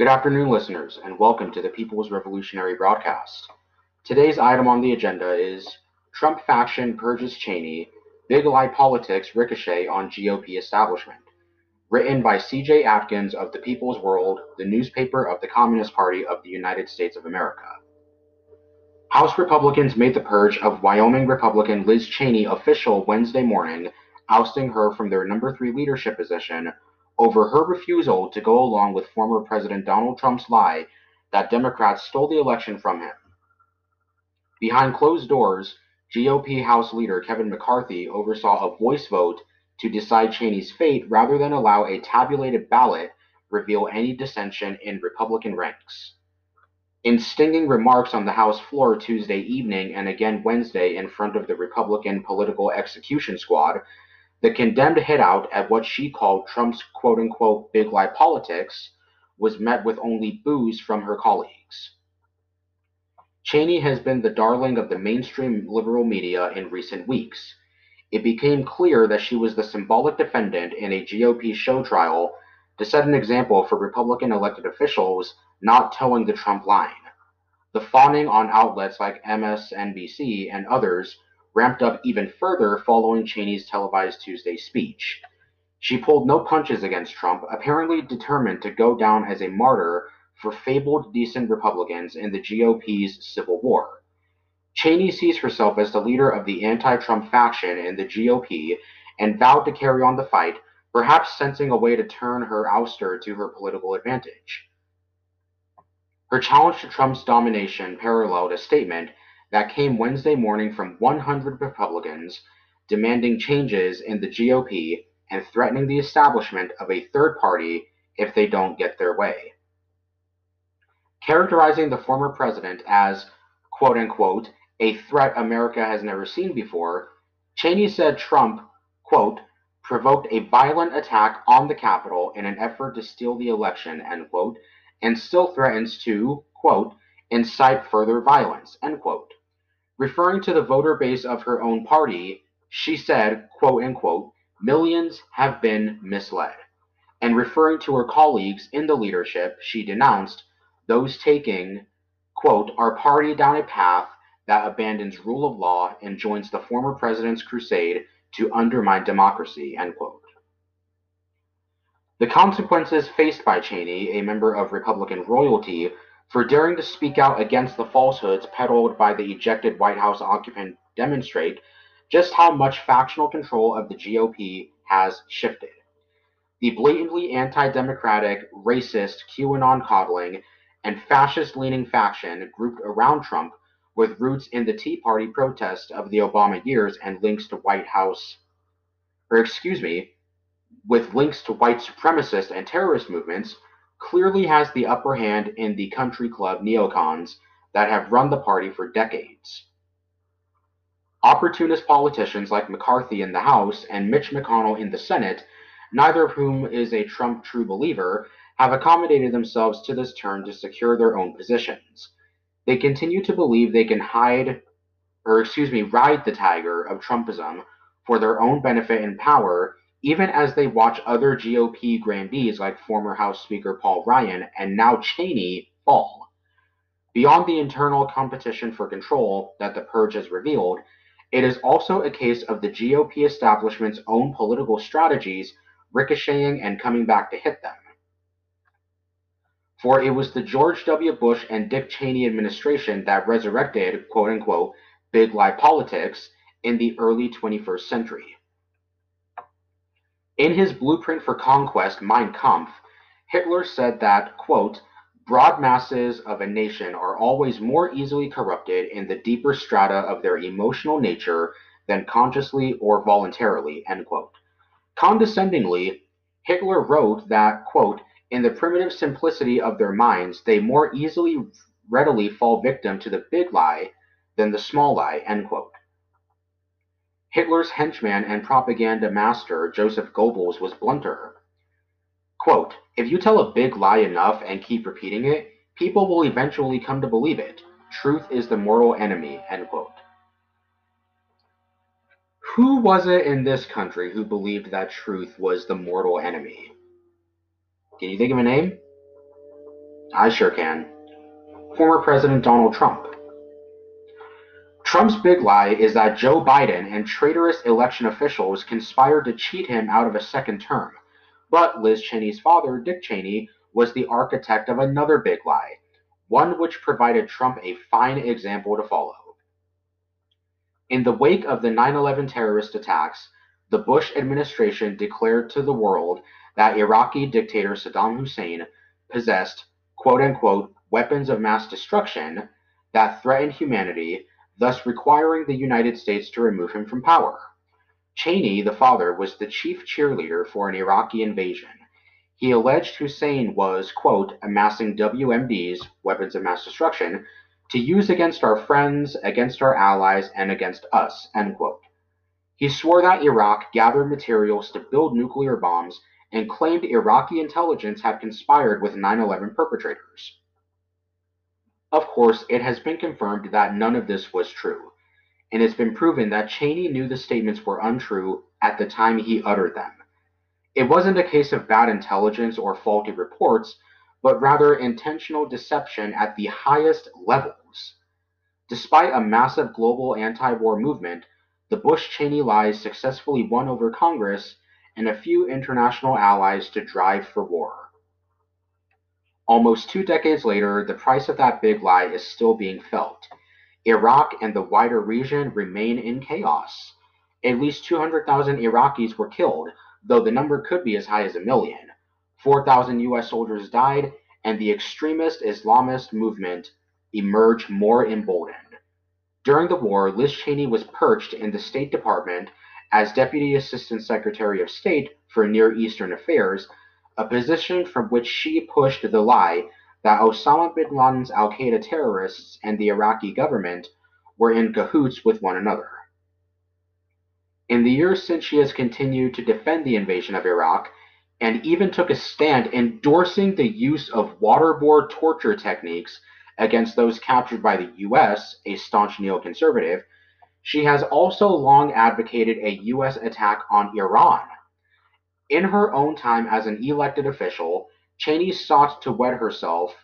Good afternoon, listeners, and welcome to the People's Revolutionary Broadcast. Today's item on the agenda is Trump faction purges Cheney, Big Lie Politics Ricochet on GOP Establishment. Written by C.J. Atkins of the People's World, the newspaper of the Communist Party of the United States of America. House Republicans made the purge of Wyoming Republican Liz Cheney official Wednesday morning, ousting her from their number three leadership position over her refusal to go along with former President Donald Trump's lie that Democrats stole the election from him. Behind closed doors, GOP House leader Kevin McCarthy oversaw a voice vote to decide Cheney's fate rather than allow a tabulated ballot reveal any dissension in Republican ranks. In stinging remarks on the House floor Tuesday evening and again Wednesday in front of the Republican Political Execution Squad, the condemned hit out at what she called Trump's quote unquote big lie politics was met with only boos from her colleagues. Cheney has been the darling of the mainstream liberal media in recent weeks. It became clear that she was the symbolic defendant in a GOP show trial to set an example for Republican elected officials not toeing the Trump line. The fawning on outlets like MSNBC and others ramped up even further following Cheney's televised Tuesday speech. She pulled no punches against Trump, apparently determined to go down as a martyr for fabled decent Republicans in the GOP's civil war. Cheney sees herself as the leader of the anti Trump faction in the GOP and vowed to carry on the fight, perhaps sensing a way to turn her ouster to her political advantage. Her challenge to Trump's domination paralleled a statement that came Wednesday morning from 100 Republicans demanding changes in the GOP and threatening the establishment of a third party if they don't get their way. Characterizing the former president as, quote unquote, a threat America has never seen before, Cheney said Trump, quote, provoked a violent attack on the Capitol in an effort to steal the election, end quote, and still threatens to, quote, incite further violence, end quote. Referring to the voter base of her own party, she said, quote unquote, millions have been misled. And referring to her colleagues in the leadership, she denounced those taking, quote, our party down a path that abandons rule of law and joins the former president's crusade to undermine democracy, end quote. The consequences faced by Cheney, a member of Republican royalty, for daring to speak out against the falsehoods peddled by the ejected White House occupant demonstrate just how much factional control of the GOP has shifted. The blatantly anti democratic, racist, QAnon coddling, and fascist leaning faction grouped around Trump with roots in the Tea Party protest of the Obama years and links to White House, or excuse me, with links to white supremacist and terrorist movements clearly has the upper hand in the country club neocons that have run the party for decades. Opportunist politicians like McCarthy in the House and Mitch McConnell in the Senate, neither of whom is a Trump true believer, have accommodated themselves to this turn to secure their own positions. They continue to believe they can hide, or excuse me, ride the tiger of Trumpism for their own benefit and power even as they watch other GOP grandees like former House Speaker Paul Ryan and now Cheney fall. Beyond the internal competition for control that the purge has revealed, it is also a case of the GOP establishment's own political strategies ricocheting and coming back to hit them. For it was the George W. Bush and Dick Cheney administration that resurrected, quote unquote, big lie politics in the early 21st century. In his blueprint for conquest, Mein Kampf, Hitler said that, quote, broad masses of a nation are always more easily corrupted in the deeper strata of their emotional nature than consciously or voluntarily, end quote. Condescendingly, Hitler wrote that, quote, in the primitive simplicity of their minds, they more easily readily fall victim to the big lie than the small lie, end quote. Hitler's henchman and propaganda master, Joseph Goebbels, was blunter. Quote, if you tell a big lie enough and keep repeating it, people will eventually come to believe it. Truth is the mortal enemy, end quote. Who was it in this country who believed that truth was the mortal enemy? Can you think of a name? I sure can. Former President Donald Trump. Trump's big lie is that Joe Biden and traitorous election officials conspired to cheat him out of a second term. But Liz Cheney's father, Dick Cheney, was the architect of another big lie, one which provided Trump a fine example to follow. In the wake of the 9 11 terrorist attacks, the Bush administration declared to the world that Iraqi dictator Saddam Hussein possessed quote unquote weapons of mass destruction that threatened humanity, thus requiring the United States to remove him from power. Cheney, the father, was the chief cheerleader for an Iraqi invasion. He alleged Hussein was, quote, amassing WMDs, weapons of mass destruction, to use against our friends, against our allies, and against us, end quote. He swore that Iraq gathered materials to build nuclear bombs and claimed Iraqi intelligence had conspired with 9 11 perpetrators. Of course, it has been confirmed that none of this was true, and it's been proven that Cheney knew the statements were untrue at the time he uttered them. It wasn't a case of bad intelligence or faulty reports, but rather intentional deception at the highest levels. Despite a massive global anti war movement, the Bush Cheney lies successfully won over Congress and a few international allies to drive for war. Almost two decades later, the price of that big lie is still being felt. Iraq and the wider region remain in chaos. At least 200,000 Iraqis were killed, though the number could be as high as a million. 4,000 US soldiers died, and the extremist Islamist movement emerged more emboldened. During the war, Liz Cheney was perched in the State Department as Deputy Assistant Secretary of State for Near Eastern Affairs, a position from which she pushed the lie that Osama bin Laden's Al Qaeda terrorists and the Iraqi government were in cahoots with one another. In the years since she has continued to defend the invasion of Iraq, and even took a stand endorsing the use of waterboard torture techniques against those captured by the US, a staunch neoconservative, she has also long advocated a U.S. attack on Iran. In her own time as an elected official, Cheney sought to wed herself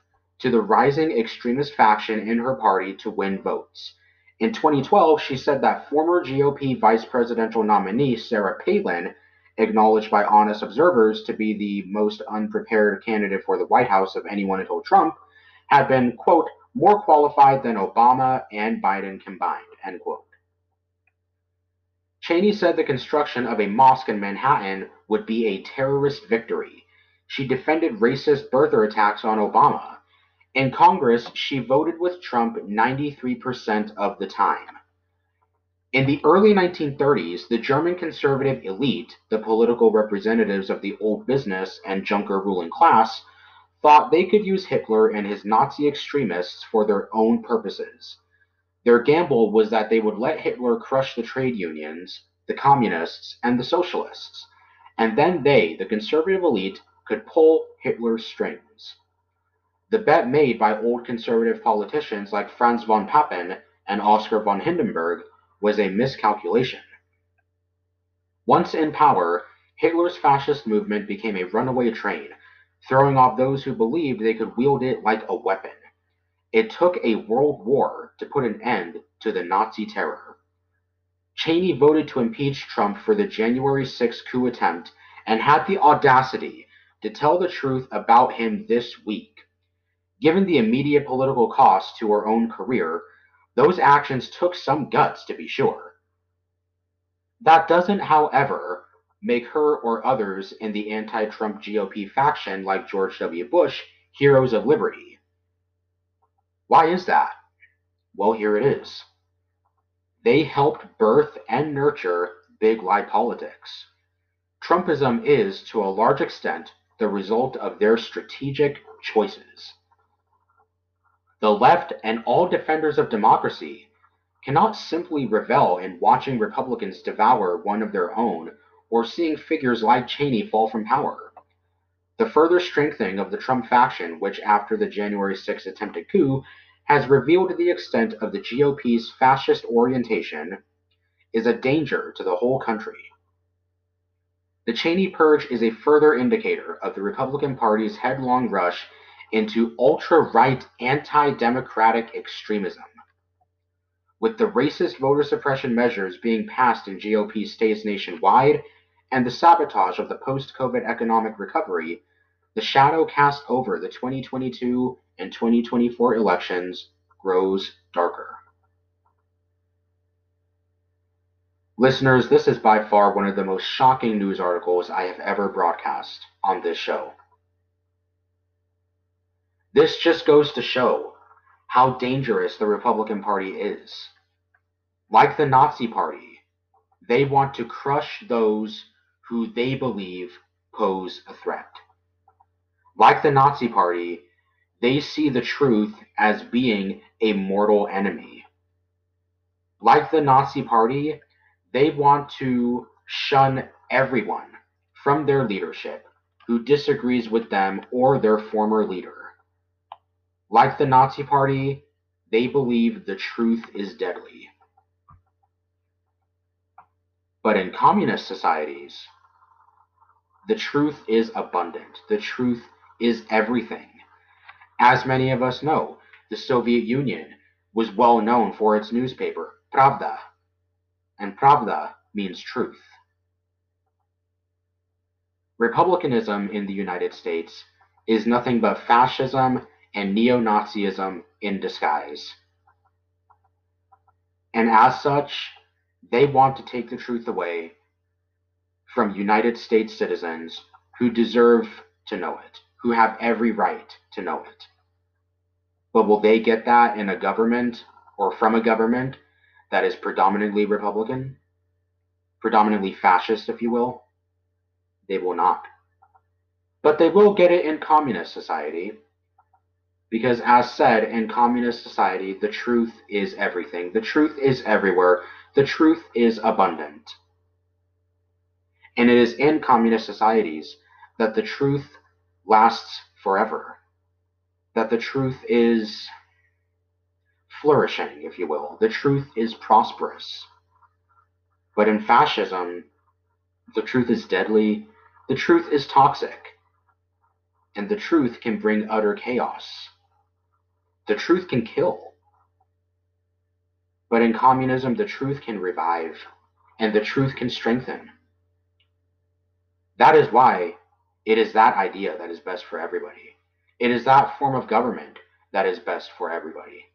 to the rising extremist faction in her party to win votes. In 2012, she said that former GOP vice presidential nominee Sarah Palin, acknowledged by honest observers to be the most unprepared candidate for the White House of anyone until Trump, had been, quote, more qualified than Obama and Biden combined, end quote. Cheney said the construction of a mosque in Manhattan would be a terrorist victory. She defended racist birther attacks on Obama. In Congress, she voted with Trump 93% of the time. In the early 1930s, the German conservative elite, the political representatives of the old business and Junker ruling class, thought they could use Hitler and his Nazi extremists for their own purposes. Their gamble was that they would let Hitler crush the trade unions, the communists, and the socialists, and then they, the conservative elite, could pull Hitler's strings. The bet made by old conservative politicians like Franz von Papen and Oskar von Hindenburg was a miscalculation. Once in power, Hitler's fascist movement became a runaway train, throwing off those who believed they could wield it like a weapon. It took a world war to put an end to the Nazi terror. Cheney voted to impeach Trump for the January 6 coup attempt and had the audacity to tell the truth about him this week. Given the immediate political cost to her own career, those actions took some guts to be sure. That doesn't, however, make her or others in the anti Trump GOP faction like George W. Bush heroes of liberty. Why is that? Well, here it is. They helped birth and nurture big lie politics. Trumpism is, to a large extent, the result of their strategic choices. The left and all defenders of democracy cannot simply revel in watching Republicans devour one of their own or seeing figures like Cheney fall from power. The further strengthening of the Trump faction, which after the January 6 attempted coup has revealed the extent of the GOP's fascist orientation, is a danger to the whole country. The Cheney purge is a further indicator of the Republican Party's headlong rush into ultra right anti democratic extremism. With the racist voter suppression measures being passed in GOP states nationwide and the sabotage of the post COVID economic recovery, the shadow cast over the 2022 and 2024 elections grows darker. Listeners, this is by far one of the most shocking news articles I have ever broadcast on this show. This just goes to show how dangerous the Republican Party is. Like the Nazi Party, they want to crush those who they believe pose a threat. Like the Nazi Party, they see the truth as being a mortal enemy. Like the Nazi Party, they want to shun everyone from their leadership who disagrees with them or their former leader. Like the Nazi Party, they believe the truth is deadly. But in communist societies, the truth is abundant. The truth is everything. As many of us know, the Soviet Union was well known for its newspaper, Pravda, and Pravda means truth. Republicanism in the United States is nothing but fascism and neo Nazism in disguise. And as such, they want to take the truth away from United States citizens who deserve to know it, who have every right to know it. But will they get that in a government or from a government that is predominantly Republican, predominantly fascist, if you will, they will not. But they will get it in communist society, because as said, in communist society, the truth is everything. The truth is everywhere. The truth is abundant. And it is in communist societies that the truth lasts forever. That the truth is flourishing, if you will. The truth is prosperous. But in fascism, the truth is deadly, the truth is toxic, and the truth can bring utter chaos. The truth can kill. But in communism, the truth can revive, and the truth can strengthen. That is why it is that idea that is best for everybody. It is that form of government that is best for everybody.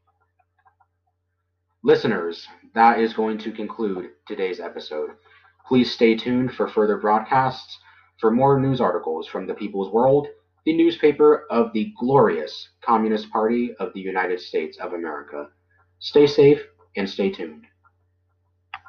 Listeners, that is going to conclude today's episode. Please stay tuned for further broadcasts for more news articles from the People's World, the newspaper of the glorious Communist Party of the United States of America. Stay safe and stay tuned.